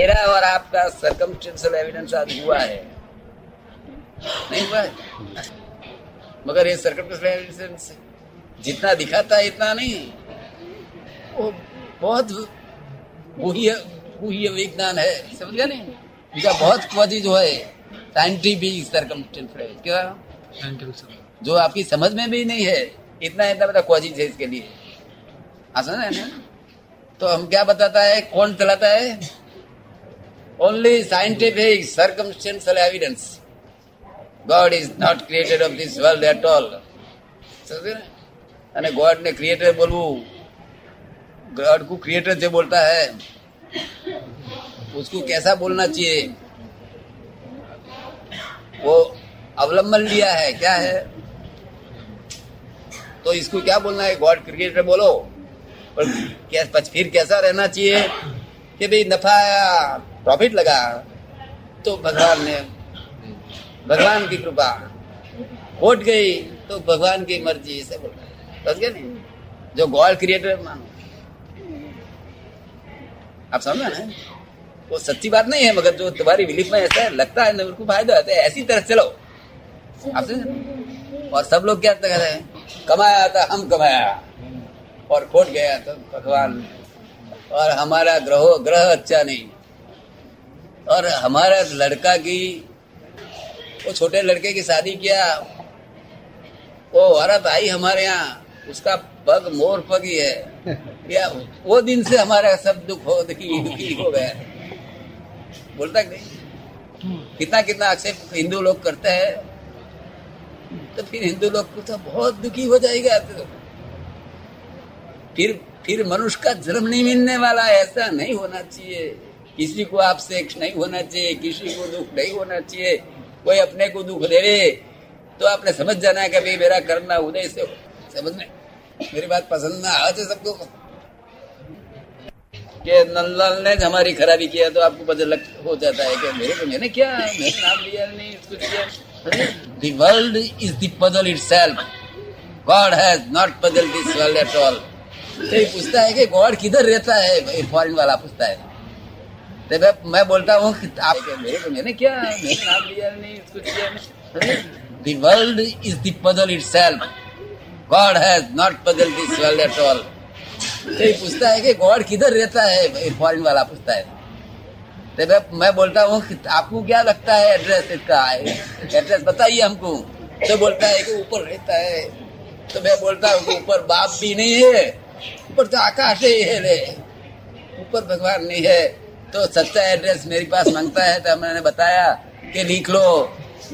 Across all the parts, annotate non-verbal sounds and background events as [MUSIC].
मेरा और आपका सरकमस्टेंशियल एविडेंस आज हुआ है। नहीं हुआ है? मगर ये सरकमस्टेंशियल एविडेंस जितना दिखाता है इतना नहीं। वो बहुत गुह्य विज्ञान है समझ गया नहीं? इसका बहुत खोजी जो है साइंटिफिक सरकमस्टेंशियल क्या? जो आपकी समझ में भी नहीं है इतना इतना बड़ा क्वाजिज है इसके लिए। आसान है ना? तो हम क्या बताता है? कौन चलाता है? only scientific circumstantial evidence God is not created of this world at all અને ગોડ ને ક્રિએટર બોલવું गॉड को क्रिएटर जो बोलता है उसको कैसा बोलना चाहिए वो अवलंबन लिया है क्या है तो इसको क्या बोलना है गॉड क्रिएटर बोलो पर क्या फिर कैसा रहना चाहिए कि भाई नफा आया प्रॉफिट लगा तो भगवान ने, भगवान की कृपा। खोट गई तो भगवान की मर्ज़ी से बोलना है समझ गए नहीं? जो गॉड क्रिएटर मानो। आप समझ ना वो सच्ची बात नहीं है, मगर जो तुम्हारी बिलीफ में ऐसा है, लगता है ना फ़ायदा होता है। ऐसी तरह चलो। आप समझ और सब लोग क्या कह रहे हैं? कमाया था, हम कमाया। और खोट गया तो भगवान। और हमारा ग्रह ग्रह अच्छा नहीं। और हमारा लड़का की, वो छोटे लड़के की शादी किया। वो औरत आई हमारे यहाँ, उसका पग मोर पग ही। है या वो दिन से हमारा सब दुख हो, दुखी हो गया। बोलता नहीं कितना कितना अक्सर हिंदू लोग करते हैं तो फिर हिंदू लोग को तो बहुत दुखी हो जाएगा तो। फिर फिर मनुष्य का जन्म नहीं मिलने वाला, ऐसा नहीं होना चाहिए। किसी को आप आपसे नहीं होना चाहिए, किसी को दुख नहीं होना चाहिए, कोई अपने को दुख दे रहे तो आपने समझ जाना है कि भाई मेरा करना उदय से समझ में? मेरी बात पसंद ना आ सबको। कि नंदलाल ने हमारी खराबी किया तो आपको पता लग हो जाता है कि मेरे को मैंने क्या मैंने नाम लिया, नहीं कुछ किया। The world is the puzzle itself God has not puzzle this world at all ये पूछता है कि गॉड किधर रहता है? फॉरेन वाला पूछता है। तो मैं बोलता हूँ आप मैंने क्या, मैंने नाम लिया नहीं, कुछ किया world is the puzzle itself God has not puzzle this world at all तो पूछता है कि गॉड किधर रहता है? फॉरेन वाला पूछता है। तो मैं मैं बोलता हूँ आपको क्या लगता है एड्रेस इसका? एड्रेस बताइए हमको। तो बोलता है कि ऊपर रहता है। तो मैं बोलता हूँ ऊपर बाप भी नहीं है, ऊपर तो आकाश ही है ऊपर भगवान नहीं है। तो सच्चा एड्रेस मेरे पास माँगता है तो मैंने बताया कि लिख लो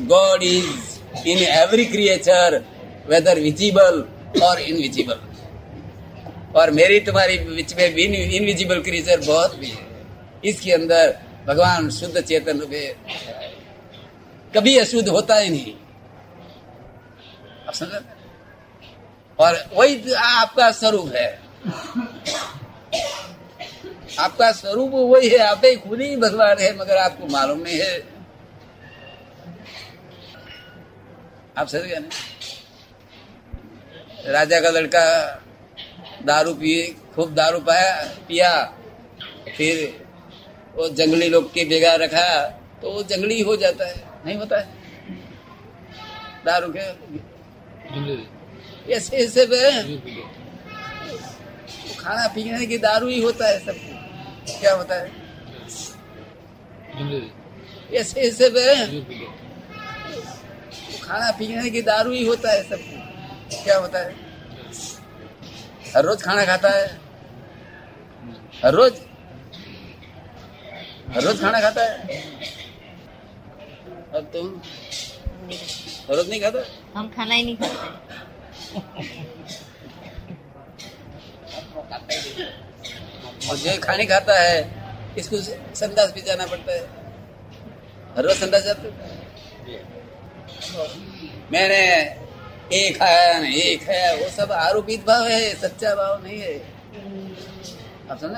God is in every creature whether visible और इनविजिबल और मेरी तुम्हारी बीच में इनविजिबल क्रिएचर बहुत भी है। इसके अंदर भगवान शुद्ध चेतन रूपे कभी अशुद्ध होता ही नहीं। आप समझ? और वही आपका स्वरूप है। आपका स्वरूप वही है आप ही खुद ही भगवान है मगर आपको मालूम नहीं है। आप समझ गए ना? राजा का लड़का दारू पिए खूब दारू पाया पिया फिर वो जंगली लोग के बेगा रखा तो वो जंगली हो जाता है नहीं होता है? दारू के ऐसे ऐसे खाना पीने की दारू ही होता है सब क्या होता है? ऐसे ऐसे खाना पीने की दारू ही होता है सब। क्या होता है? हर रोज खाना खाता है। हर रोज? हर रोज खाना खाता है। अब तुम? हर रोज नहीं खाता? हम खाना ही नहीं खाते। [LAUGHS] और जो खाने खाता है, इसको संदास भी जाना पड़ता है। हर रोज संदास जाते मैंने एक खाया नहीं, एक खाया, वो सब आरोपित भाव है, सच्चा भाव नहीं है। आप समझ